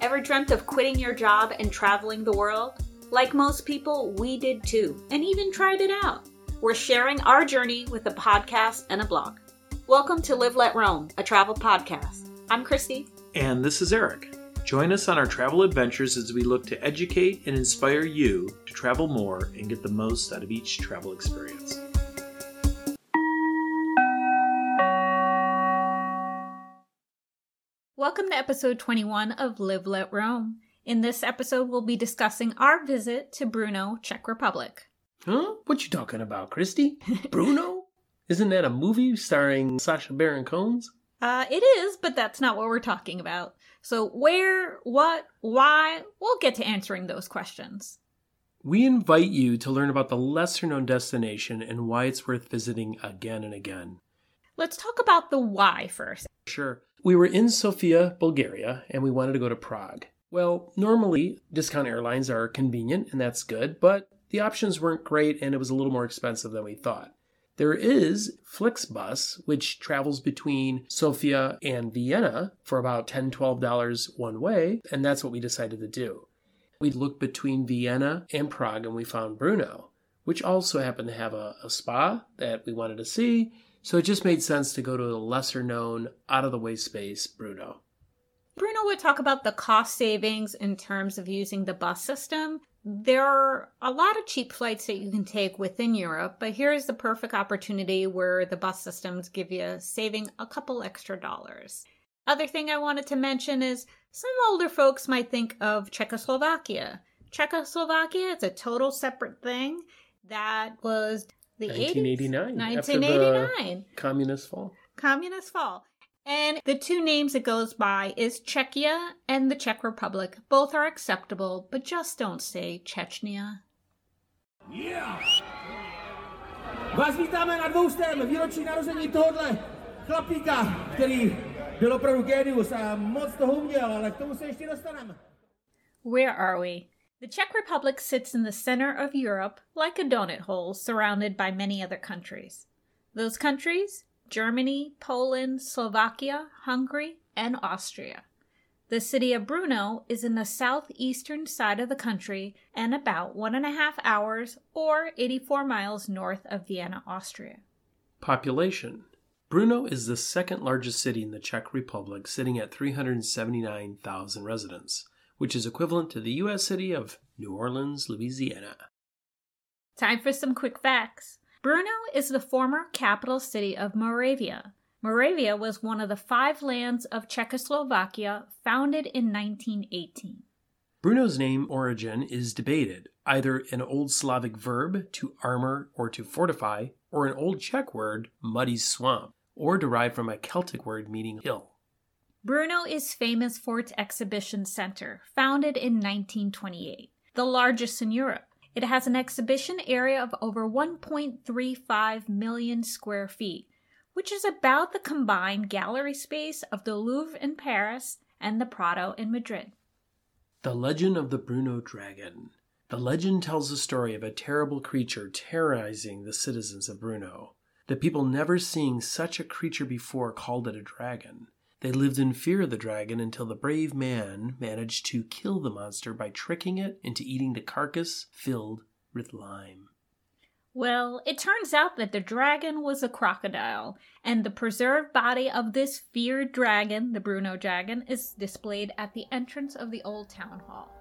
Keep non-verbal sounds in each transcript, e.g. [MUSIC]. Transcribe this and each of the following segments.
Ever dreamt of quitting your job and traveling the world? Like most people, we did too, and even tried it out. We're sharing our journey with a podcast and a blog. Welcome to Live Let Roam, a travel podcast. I'm Christy. And this is Eric. Join us on our travel adventures as we look to educate and inspire you to travel more and get the most out of each travel experience. Welcome to episode 21 of Live Let Roam. In this episode, we'll be discussing our visit to Brno, Czech Republic. Huh? What you talking about, Christy? Bruno? [LAUGHS] Isn't that a movie starring Sacha Baron Cohen's? Uh, it is, but that's not what we're talking about. So, where, what, why, we'll get to answering those questions. We invite you to learn about the lesser known destination and why it's worth visiting again and again. Let's talk about the why first. Sure. We were in Sofia, Bulgaria, and we wanted to go to Prague. Well, normally discount airlines are convenient, and that's good, but the options weren't great and it was a little more expensive than we thought. There is Flixbus, which travels between Sofia and Vienna for about $10, $12 one way, and that's what we decided to do. We looked between Vienna and Prague and we found Brno, which also happened to have a, a spa that we wanted to see, so it just made sense to go to a lesser known, out of the way space, Bruno. Bruno would talk about the cost savings in terms of using the bus system. There are a lot of cheap flights that you can take within Europe, but here's the perfect opportunity where the bus systems give you saving a couple extra dollars. Other thing I wanted to mention is some older folks might think of Czechoslovakia. Czechoslovakia is a total separate thing that was the 1989. 80s. 1989. Communist fall. Communist fall. And the two names it goes by is Czechia and the Czech Republic. Both are acceptable, but just don't say Chechnya. Yeah. Vás vítáme na dvoustém výročí narození tohohle chlapíka, který byl opravdu génius a moc toho uměl, ale k tomu se ještě dostaneme. Where are we? The Czech Republic sits in the center of Europe like a donut hole surrounded by many other countries. Those countries? Germany, Poland, Slovakia, Hungary, and Austria. The city of Brno is in the southeastern side of the country and about one and a half hours or 84 miles north of Vienna, Austria. Population. Brno is the second largest city in the Czech Republic, sitting at 379,000 residents, which is equivalent to the U.S. city of New Orleans, Louisiana. Time for some quick facts. Brno is the former capital city of Moravia. Moravia was one of the five lands of Czechoslovakia founded in 1918. Bruno's name origin is debated, either an Old Slavic verb to armor or to fortify, or an Old Czech word, muddy swamp, or derived from a Celtic word meaning hill. Brno is famous for its exhibition center, founded in 1928, the largest in Europe. It has an exhibition area of over 1.35 million square feet, which is about the combined gallery space of the Louvre in Paris and the Prado in Madrid. The Legend of the Bruno Dragon. The legend tells the story of a terrible creature terrorizing the citizens of Bruno. The people never seeing such a creature before called it a dragon. They lived in fear of the dragon until the brave man managed to kill the monster by tricking it into eating the carcass filled with lime. Well, it turns out that the dragon was a crocodile, and the preserved body of this feared dragon, the Bruno dragon, is displayed at the entrance of the old town hall.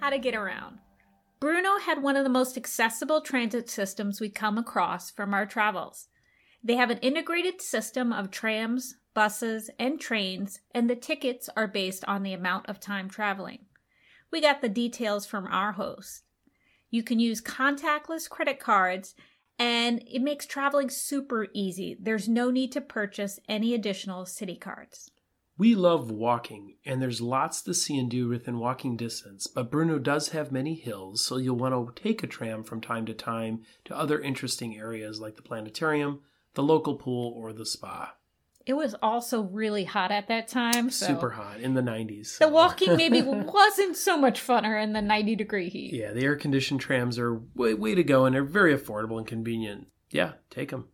How to get around. Bruno had one of the most accessible transit systems we come across from our travels. They have an integrated system of trams, buses, and trains, and the tickets are based on the amount of time traveling. We got the details from our host. You can use contactless credit cards, and it makes traveling super easy. There's no need to purchase any additional city cards. We love walking, and there's lots to see and do within walking distance, but Brno does have many hills, so you'll want to take a tram from time to time to other interesting areas like the planetarium, the local pool, or the spa. it was also really hot at that time. So Super hot in the 90s. The walking maybe [LAUGHS] wasn't so much funner in the 90 degree heat. Yeah, the air conditioned trams are way, way to go and they're very affordable and convenient. Yeah, take them.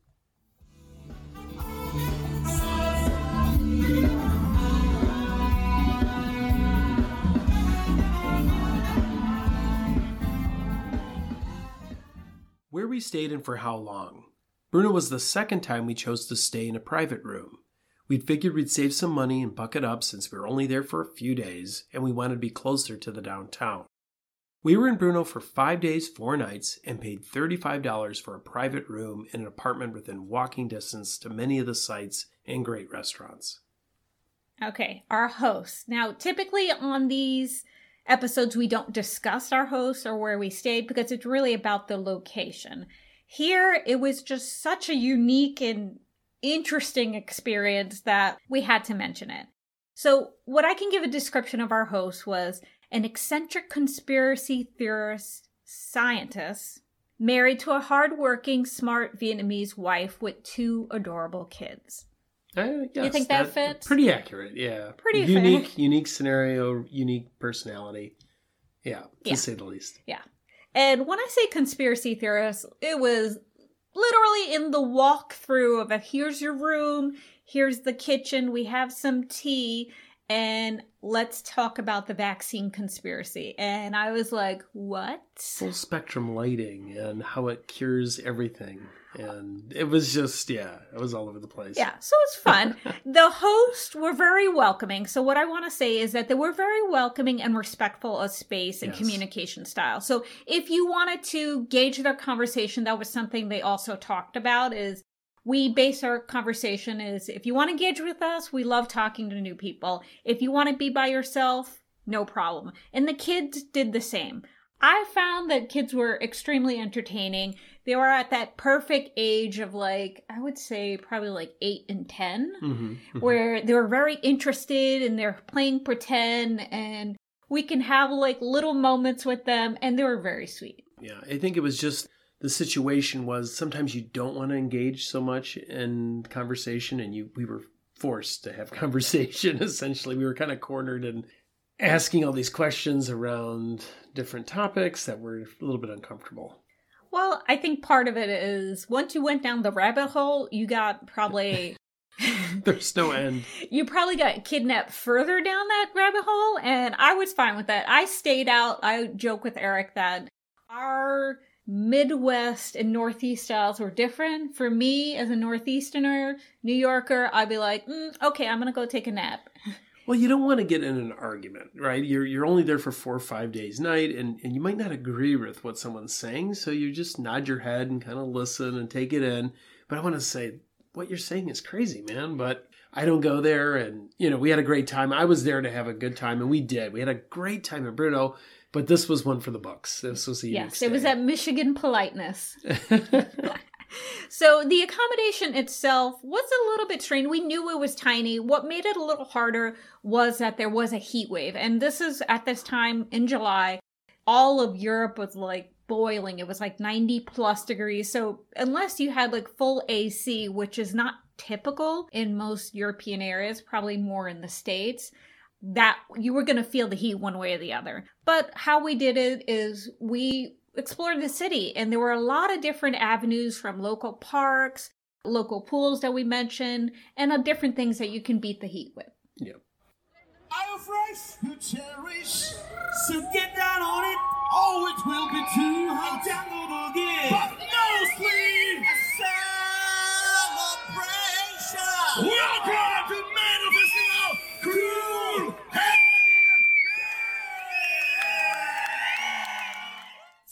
We stayed and for how long. Bruno was the second time we chose to stay in a private room. We'd figured we'd save some money and buck it up since we were only there for a few days and we wanted to be closer to the downtown. We were in Bruno for five days, four nights, and paid $35 for a private room in an apartment within walking distance to many of the sites and great restaurants. Okay, our hosts. Now, typically on these episodes, we don't discuss our hosts or where we stayed because it's really about the location. Here, it was just such a unique and interesting experience that we had to mention it. So, what I can give a description of our host was an eccentric conspiracy theorist scientist married to a hardworking, smart Vietnamese wife with two adorable kids. Uh, yes, think that fits? Pretty accurate, yeah. Pretty unique, fair. unique scenario, unique personality. Yeah, to Yeah. say the least. Yeah. And when I say conspiracy theorist, it was literally in the walkthrough of a here's your room, here's the kitchen, we have some tea, and let's talk about the vaccine conspiracy. And I was like, what? Full spectrum lighting and how it cures everything. And it was just, yeah, it was all over the place. Yeah, so it's fun. [LAUGHS] the hosts were very welcoming. So what I want to say is that they were very welcoming and respectful of space and Yes. communication style. So if you wanted to gauge their conversation, that was something they also talked about is we base our conversation is if you want to engage with us, we love talking to new people. If you want to be by yourself, no problem. And the kids did the same. I found that kids were extremely entertaining. They were at that perfect age of like, I would say probably like eight and 10, Mhm, mhm. where they were very interested and they're playing pretend and we can have like little moments with them and they were very sweet. Yeah, I think it was just the situation was sometimes you don't want to engage so much in conversation, and you we were forced to have [LAUGHS] conversation. Essentially, we were kind of cornered and asking all these questions around different topics that were a little bit uncomfortable. Well, I think part of it is once you went down the rabbit hole, you got probably [LAUGHS] There's no end. you probably got kidnapped further down that rabbit hole and i was fine with that i stayed out i joke with eric that our midwest and northeast styles were different for me as a northeasterner new yorker i'd be like mm, okay i'm gonna go take a nap [LAUGHS] Well, you don't want to get in an argument, right? You're you're only there for four or five days night, and, and you might not agree with what someone's saying, so you just nod your head and kind of listen and take it in. But I want to say what you're saying is crazy, man. But I don't go there, and you know we had a great time. I was there to have a good time, and we did. We had a great time at Bruno. But this was one for the books. This was unique yes it was that michigan politeness [LAUGHS] So the accommodation itself was a little bit strange. We knew it was tiny. What made it a little harder was that there was a heat wave. And this is at this time in July. All of Europe was like boiling. It was like 90 plus degrees. So unless you had like full AC, which is not typical in most European areas, probably more in the States, that you were going to feel the heat one way or the other. But how we did it is we explored the city and there were a lot of different avenues from local parks, local pools that we mentioned, and uh, different things that you can beat the heat with. yeah. Are you fresh? You cherish. So get down on it. Oh, it will be too hot. Jungle again. But no sleep. A celebration. Welcome to Metal Festival. Cool.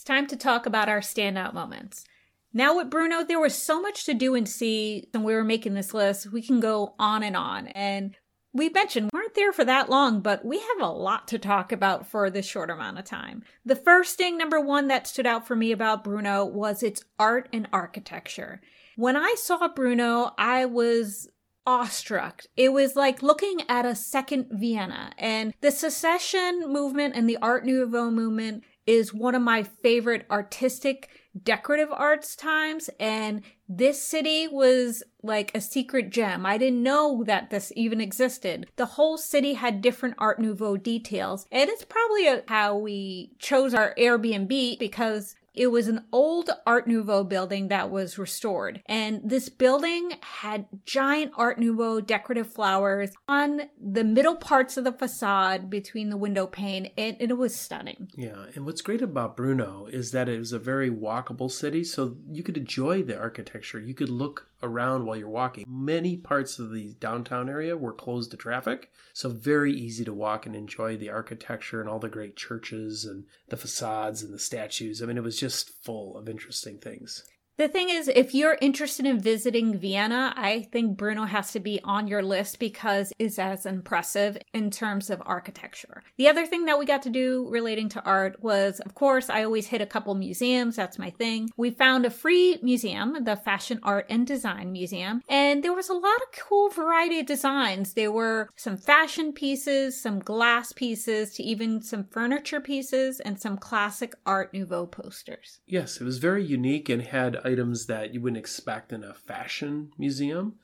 It's time to talk about our standout moments. Now, with Bruno, there was so much to do and see, and we were making this list. We can go on and on. And we mentioned we weren't there for that long, but we have a lot to talk about for this short amount of time. The first thing, number one, that stood out for me about Bruno was its art and architecture. When I saw Bruno, I was awestruck. It was like looking at a second Vienna. And the secession movement and the Art Nouveau movement is one of my favorite artistic decorative arts times and This city was like a secret gem. I didn't know that this even existed. The whole city had different Art Nouveau details. And it's probably a, how we chose our Airbnb because it was an old Art Nouveau building that was restored. And this building had giant Art Nouveau decorative flowers on the middle parts of the facade between the window pane. And it was stunning. Yeah, and what's great about Bruno is that it was a very walkable city, so you could enjoy the architecture. You could look around while you're walking. Many parts of the downtown area were closed to traffic, so very easy to walk and enjoy the architecture and all the great churches and the facades and the statues. I mean, it was just full of interesting things. The thing is, if you're interested in visiting Vienna, I think Bruno has to be on your list because it's as impressive in terms of architecture. The other thing that we got to do relating to art was, of course, I always hit a couple museums. That's my thing. We found a free museum, the Fashion Art and Design Museum, and there was a lot of cool variety of designs. There were some fashion pieces, some glass pieces, to even some furniture pieces, and some classic Art Nouveau posters. Yes, it was very unique and had items that you wouldn't expect in a fashion museum.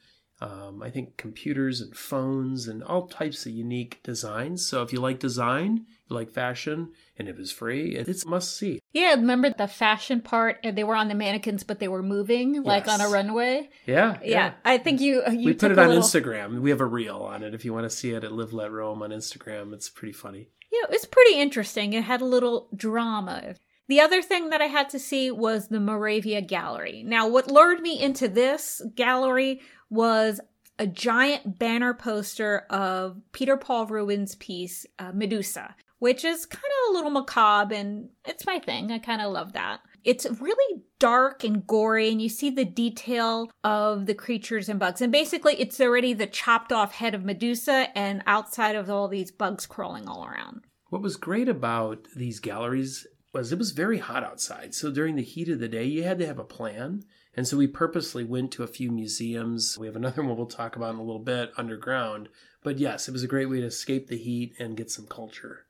Um, I think computers and phones and all types of unique designs. So if you like design, you like fashion, and it was free, it's must see. Yeah, remember the fashion part? And they were on the mannequins, but they were moving like Yes. on a runway. Yeah, Yeah, I think you. you we put it on little- Instagram. We have a reel on it if you want to see it at Live Let Roam on Instagram. It's pretty funny. Yeah, it was pretty interesting. It had a little drama. The other thing that I had to see was the Moravia Gallery. Now, what lured me into this gallery was a giant banner poster of Peter Paul Rubens' piece, uh, Medusa, which is kind of a little macabre and it's my thing. I kind of love that. It's really dark and gory, and you see the detail of the creatures and bugs. And basically, it's already the chopped off head of Medusa, and outside of all these bugs crawling all around. What was great about these galleries was it was very hot outside. So during the heat of the day, you had to have a plan. And so we purposely went to a few museums. We have another [LAUGHS] one we'll talk about in a little bit underground. But yes, it was a great way to escape the heat and get some culture.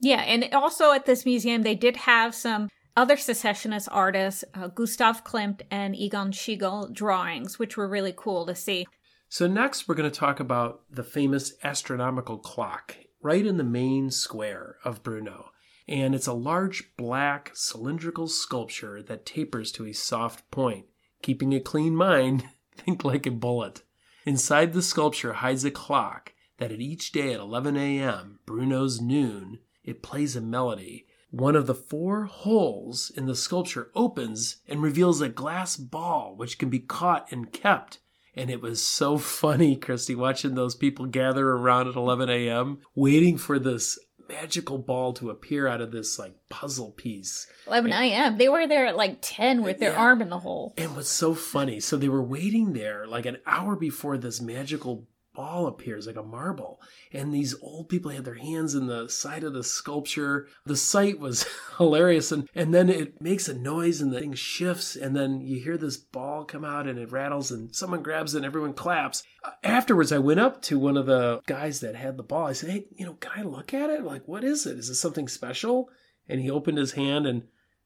Yeah, and also at this museum, they did have some other secessionist artists, uh, Gustav Klimt and Egon Schiele drawings, which were really cool to see. So next, we're going to talk about the famous astronomical clock right in the main square of Brno. And it's a large black cylindrical sculpture that tapers to a soft point. Keeping a clean mind, [LAUGHS] think like a bullet. Inside the sculpture hides a clock that at each day at 11 a.m., Bruno's noon, it plays a melody. One of the four holes in the sculpture opens and reveals a glass ball which can be caught and kept. And it was so [LAUGHS] funny, Christy, watching those people gather around at 11 a.m., waiting for this magical ball to appear out of this like puzzle piece. 11 a.m. They were there at like 10 with their Yeah. arm in the hole. And what's so funny, so they were waiting there like an hour before this magical ball appears, like a marble. And these old people had their hands in the side of the sculpture. The sight was [LAUGHS] hilarious. And, and then it makes a noise and the thing shifts. And then you hear this ball come out and it rattles and someone grabs it and everyone claps. Uh, Afterwards, I went up to one of the guys that had the ball. I said, Hey, you know, can I look at it? Like, what is it? Is it something special? And he opened his hand and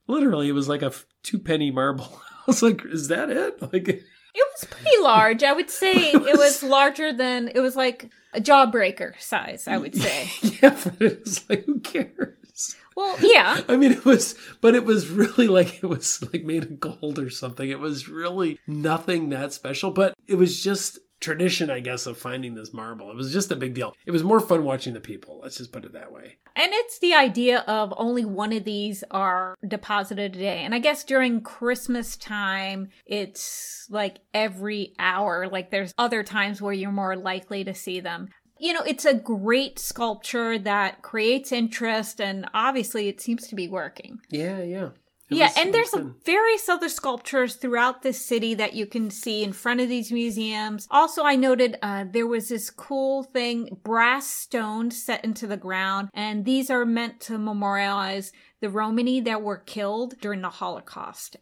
literally it was like a two penny marble. [LAUGHS] I was like, is that it? [LAUGHS] Like, It was pretty large. I would say [LAUGHS] it was larger than, it was like a jawbreaker size, I would say. [LAUGHS] yeah, but it was like, who cares? Well, yeah. [LAUGHS] I mean, it was, but it was really like it was like made of gold or something. It was really nothing that special, but it was just tradition, I guess, of finding this marble. It was just a big deal. It was more fun watching the people. Let's just put it that way. And it's the idea of only one of these are deposited a day. And I guess during Christmas time, it's like every hour. Like there's other times where you're more likely to see them. You know, it's a great sculpture that creates interest, and obviously it seems to be working. Yeah, yeah. It yeah, and there's was various other sculptures throughout the city that you can see in front of these museums. Also, I noted uh, there was this cool thing, brass stones set into the ground, and these are meant to memorialize the Romani that were killed during the Holocaust.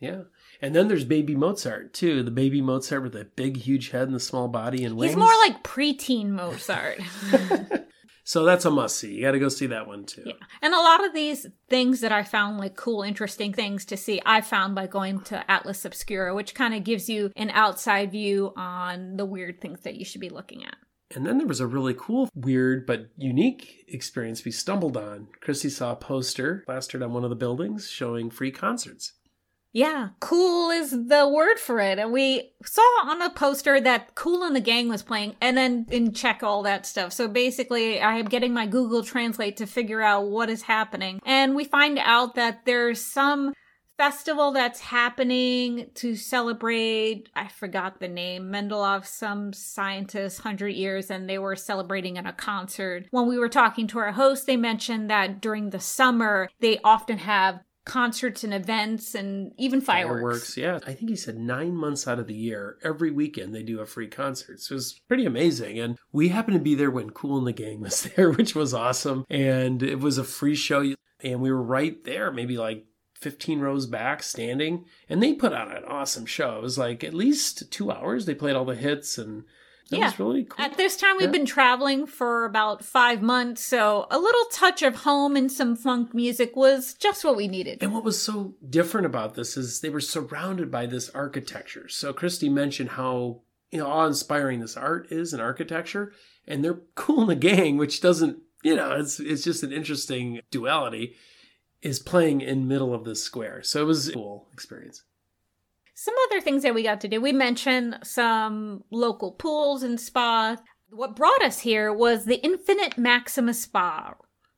Yeah. And then there's baby Mozart too. The baby Mozart with the big, huge head and the small body and wings. He's more like preteen Mozart. [LAUGHS] [LAUGHS] So that's a must see. You got to go see that one too. Yeah. And a lot of these things that I found like cool, interesting things to see, I found by going to Atlas Obscura, which kind of gives you an outside view on the weird things that you should be looking at. And then there was a really cool, weird, but unique experience we stumbled on. Christy saw a poster plastered on one of the buildings showing free concerts. Yeah, cool is the word for it. And we saw on a poster that Kool and the Gang was playing and then in check all that stuff. So basically, I am getting my Google Translate to figure out what is happening. And we find out that there's some festival that's happening to celebrate i forgot the name mendelov some scientist 100 years and they were celebrating in a concert when we were talking to our host they mentioned that during the summer they often have concerts and events and even fireworks. Fireworks, yeah. I think he said nine months out of the year, every weekend they do a free concert. So it was pretty amazing. And we happened to be there when Kool and the Gang was [LAUGHS] there, which was awesome. And it was a free show. And we were right there, maybe like 15 rows back standing. And they put on an awesome show. It was like at least two hours. They played all the hits and that Yeah. was really cool. At this time, we've Yeah. been traveling for about five months, so a little touch of home and some funk music was just what we needed. And what was so different about this is they were surrounded by this architecture. So Christy mentioned how you know awe-inspiring this art is and architecture, and they're [LAUGHS] cool in the gang, which doesn't you know it's it's just an interesting duality, is playing in middle of this square. So it was a cool experience. Some other things that we got to do. We mentioned some local pools and spas. What brought us here was the Infinite Maxima Spa.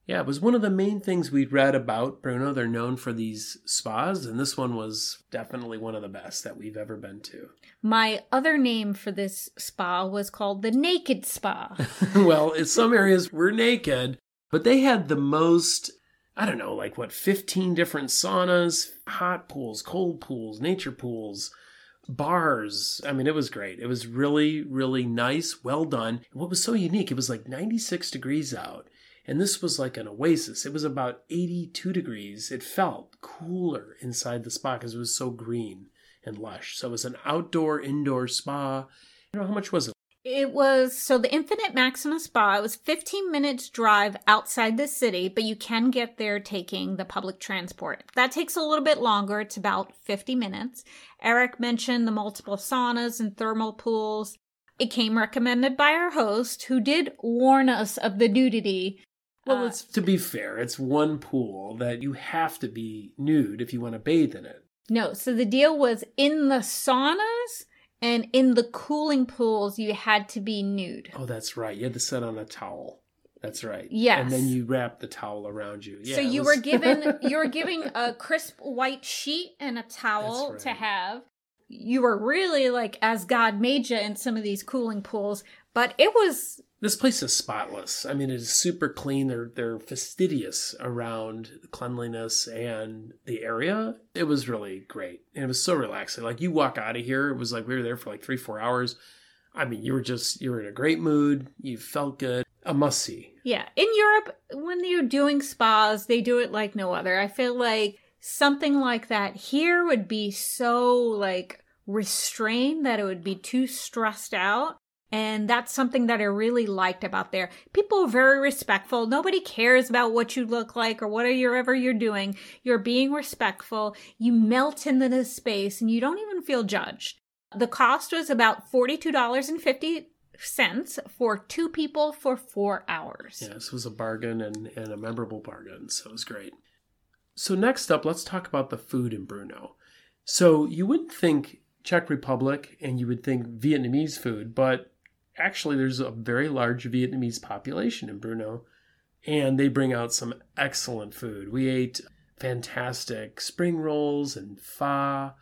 Yeah, it was one of the main things we'd read about Bruno. They're known for these spas, and this one was definitely one of the best that we've ever been to. My other name for this spa was called the Naked Spa. [LAUGHS] well, in some areas we're naked, but they had the most, I don't know, like what, 15 different saunas, hot pools, cold pools, nature pools, bars. I mean, it was great. It was really, really nice, well done. What was so unique, it was like 96 degrees out. And this was like an oasis. It was about 82 degrees. It felt cooler inside the spa because it was so green and lush. So it was an outdoor, indoor spa. Don't know how much was it? It was so the Infinite Maxima Spa. It was 15 minutes drive outside the city, but you can get there taking the public transport. That takes a little bit longer. It's about 50 minutes. Eric mentioned the multiple saunas and thermal pools. It came recommended by our host, who did warn us of the nudity. Well, Uh, it's to be fair, it's one pool that you have to be nude if you want to bathe in it. No, so the deal was in the saunas and in the cooling pools, you had to be nude. Oh, that's right. You had to sit on a towel. That's right. Yes. And then you wrap the towel around you. Yeah, so you was- were [LAUGHS] given you were giving a crisp white sheet and a towel That's to have. You were really like as God made you in some of these cooling pools, but it was This place is spotless. I mean, it is super clean. They're they're fastidious around cleanliness and the area. It was really great. And it was so relaxing. Like you walk out of here, it was like we were there for like three, four hours. I mean, you were just you were in a great mood. You felt good. A must see. yeah. In Europe, when you're doing spas, they do it like no other. I feel like something like that here would be so like restrained that it would be too stressed out. And that's something that I really liked about there. People are very respectful. Nobody cares about what you look like or whatever you're doing. You're being respectful. You melt into the space and you don't even feel judged. The cost was about $42.50 for two people for four hours. Yeah, this was a bargain and, and a memorable bargain, so it was great. So next up, let's talk about the food in Brno. So you wouldn't think Czech Republic and you would think Vietnamese food, but actually there's a very large Vietnamese population in Bruno, and they bring out some excellent food. We ate fantastic spring rolls and pho,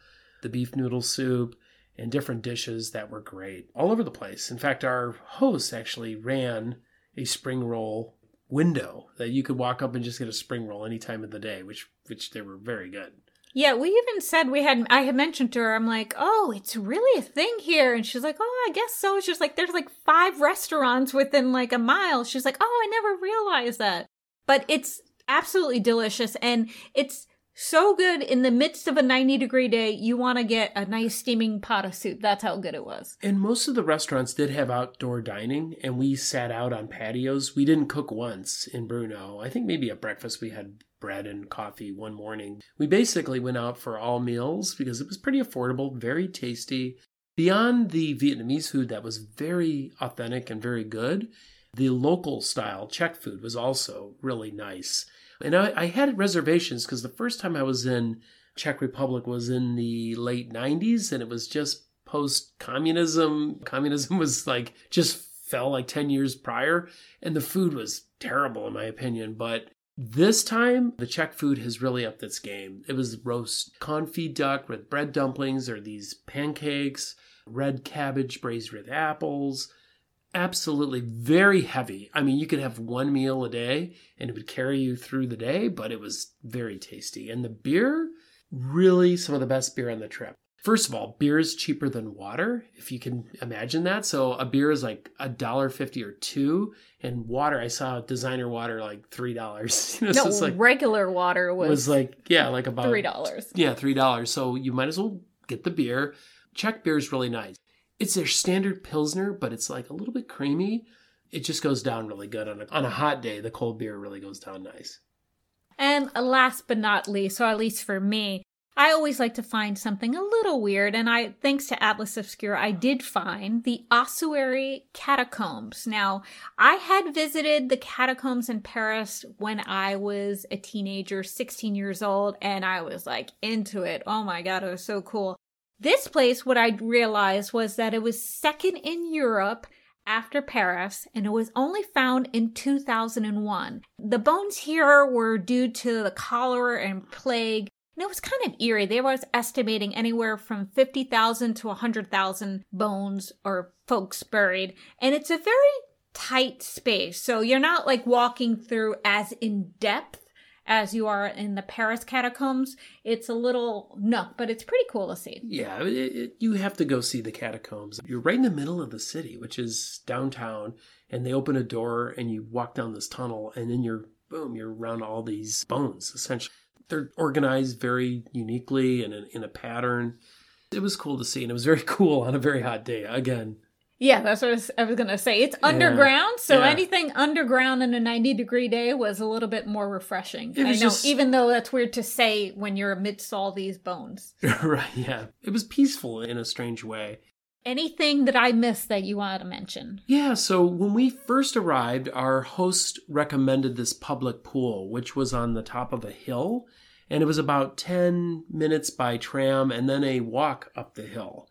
the beef noodle soup, and different dishes that were great all over the place. In fact, our host actually ran a spring roll window that you could walk up and just get a spring roll any time of the day, which which they were very good. Yeah, we even said we had. I had mentioned to her, I'm like, oh, it's really a thing here, and she's like, oh, I guess so. She's like, there's like five restaurants within like a mile. She's like, oh, I never realized that, but it's absolutely delicious, and it's So good in the midst of a 90 degree day, you want to get a nice steaming pot of soup. That's how good it was. And most of the restaurants did have outdoor dining, and we sat out on patios. We didn't cook once in Bruno. I think maybe at breakfast we had bread and coffee one morning. We basically went out for all meals because it was pretty affordable, very tasty. Beyond the Vietnamese food that was very authentic and very good, the local style Czech food was also really nice. And I, I had reservations because the first time I was in Czech Republic was in the late 90s and it was just post communism. Communism [LAUGHS] was like just fell like 10 years prior and the food was terrible in my opinion. But this time, the Czech food has really upped its game. It was roast confit duck with bread dumplings or these pancakes, red cabbage braised with apples, absolutely very heavy. I mean, you could have one meal a day and it would carry you through the day, but it was very tasty. And the beer, really some of the best beer on the trip. First of all, beer is cheaper than water, if you can imagine that. So a beer is like a dollar fifty or two, and water I saw designer water like three dollars. [LAUGHS] You know, no, so like, regular water was, was like yeah, like about three dollars. Yeah, three dollars. So you might as well get the beer. Czech beer is really nice. It's their standard Pilsner, but it's like a little bit creamy. It just goes down really good on a, on a hot day. The cold beer really goes down nice. And last but not least, or at least for me, I always like to find something a little weird, and I, thanks to Atlas Obscura, I did find the ossuary catacombs. Now, I had visited the catacombs in Paris when I was a teenager, 16 years old, and I was like into it. Oh my god, it was so cool. This place, what I realized was that it was second in Europe after Paris, and it was only found in 2001. The bones here were due to the cholera and plague. And it was kind of eerie. They were estimating anywhere from 50,000 to 100,000 bones or folks buried. And it's a very tight space. So you're not like walking through as in depth as you are in the Paris catacombs. It's a little nook, but it's pretty cool to see. Yeah, it, it, you have to go see the catacombs. You're right in the middle of the city, which is downtown, and they open a door and you walk down this tunnel, and then you're boom, you're around all these bones essentially. They're organized very uniquely and in, in a pattern. It was cool to see, and it was very [LAUGHS] cool on a very hot day. Again, yeah, that's what I was, I was going to say. It's underground, so yeah. anything underground in a 90 degree day was a little bit more refreshing. I know, just... even though that's weird to say when you're amidst all these bones. [LAUGHS] right, yeah. It was peaceful in a strange way. Anything that I missed that you want to mention? Yeah, so when we first arrived, our host recommended this public pool, which was on the top of a hill, and it was about 10 minutes by tram and then a walk up the hill.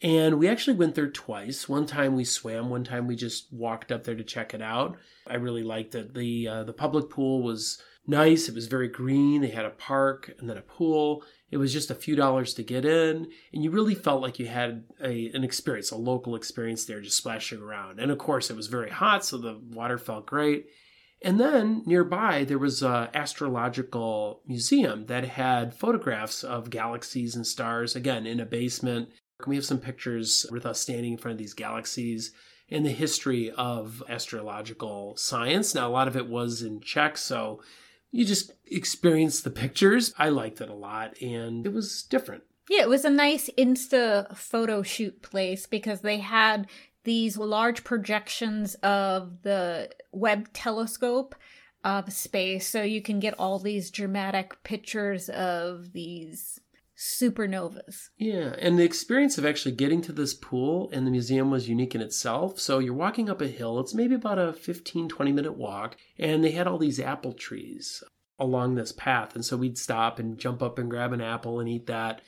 And we actually went there twice. One time we swam, one time we just walked up there to check it out. I really liked it. The uh, the public pool was nice. It was very green. They had a park and then a pool. It was just a few dollars to get in, and you really felt like you had a an experience, a local experience there, just splashing around. And of course, it was very hot, so the water felt great. And then nearby, there was an astrological museum that had photographs of galaxies and stars, again, in a basement. We have some pictures with us standing in front of these galaxies and the history of astrological science. Now, a lot of it was in Czech, so you just experience the pictures. I liked it a lot, and it was different. Yeah, it was a nice Insta photo shoot place because they had these large projections of the Webb telescope of space, so you can get all these dramatic pictures of these supernovas. Yeah, and the experience of actually getting to this pool and the museum was unique in itself. So you're walking up a hill, it's maybe about a 15 20 minute walk, and they had all these apple trees along this path. And so we'd stop and jump up and grab an apple and eat that.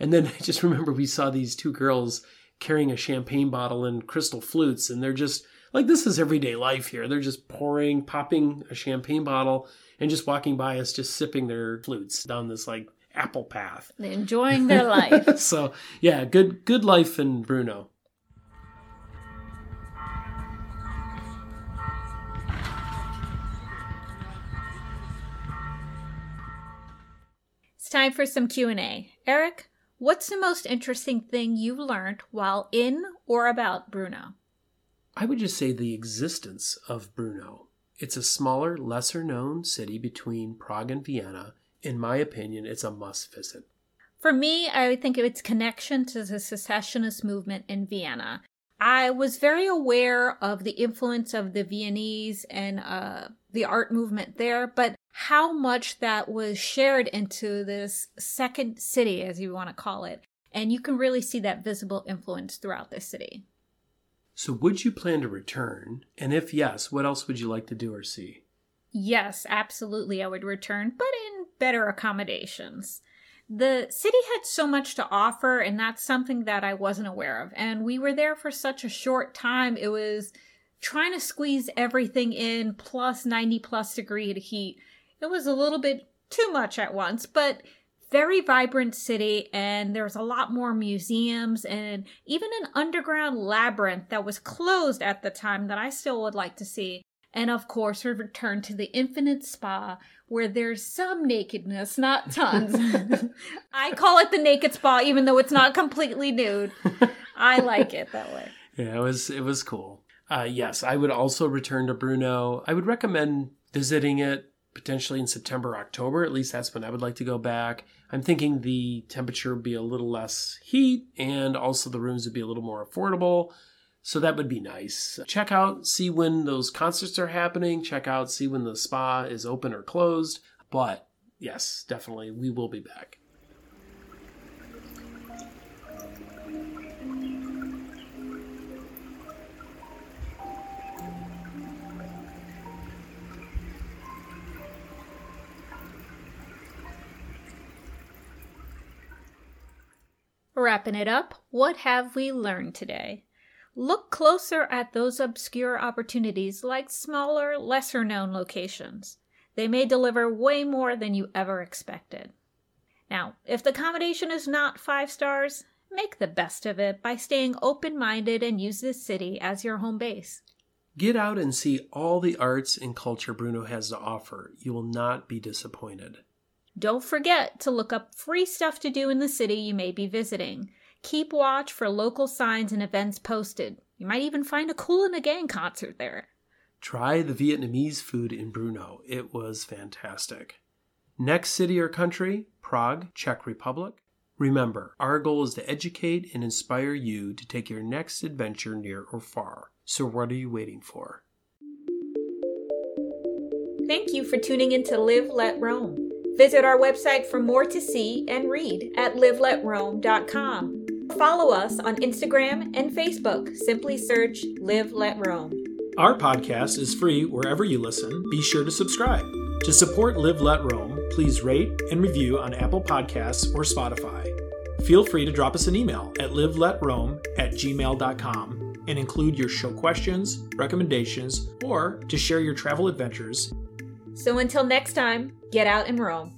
And then [LAUGHS] I just remember we saw these two girls carrying a champagne bottle and crystal flutes, and they're just like this is everyday life here. They're just pouring, popping a champagne bottle and just walking by us, just sipping their flutes down this like apple path. Enjoying their life. [LAUGHS] so yeah, good good life in Bruno. It's time for some Q&A. Eric, what's the most interesting thing you learned while in or about Bruno? I would just say the existence of Bruno. It's a smaller, lesser known city between Prague and Vienna, in my opinion, it's a must visit. For me, I think of its connection to the secessionist movement in Vienna. I was very aware of the influence of the Viennese and uh, the art movement there, but how much that was shared into this second city, as you want to call it. And you can really see that visible influence throughout the city. So, would you plan to return? And if yes, what else would you like to do or see? Yes, absolutely, I would return, but in better accommodations. The city had so much to offer, and that's something that I wasn't aware of. And we were there for such a short time, it was trying to squeeze everything in plus 90 plus degree heat. It was a little bit too much at once, but very vibrant city and there's a lot more museums and even an underground labyrinth that was closed at the time that I still would like to see. And of course, we return to the infinite spa where there's some nakedness, not tons. [LAUGHS] I call it the naked spa, even though it's not completely nude. I like it that way. Yeah, it was it was cool. Uh, yes, I would also return to Bruno. I would recommend visiting it potentially in September, October. At least that's when I would like to go back. I'm thinking the temperature would be a little less heat and also the rooms would be a little more affordable. So that would be nice. Check out, see when those concerts are happening. Check out, see when the spa is open or closed. But yes, definitely, we will be back. Wrapping it up, what have we learned today? Look closer at those obscure opportunities like smaller, lesser known locations. They may deliver way more than you ever expected. Now, if the accommodation is not five stars, make the best of it by staying open minded and use this city as your home base. Get out and see all the arts and culture Bruno has to offer. You will not be disappointed. Don't forget to look up free stuff to do in the city you may be visiting. Keep watch for local signs and events posted. You might even find a and the Gang concert there. Try the Vietnamese food in Brno. It was fantastic. Next city or country, Prague, Czech Republic. Remember, our goal is to educate and inspire you to take your next adventure near or far. So, what are you waiting for? Thank you for tuning in to Live Let Roam. Visit our website for more to see and read at liveletroam.com. Follow us on Instagram and Facebook. Simply search Live Let Roam. Our podcast is free wherever you listen. Be sure to subscribe. To support Live Let Roam, please rate and review on Apple Podcasts or Spotify. Feel free to drop us an email at liveletroam at gmail.com and include your show questions, recommendations, or to share your travel adventures so until next time, get out and roam.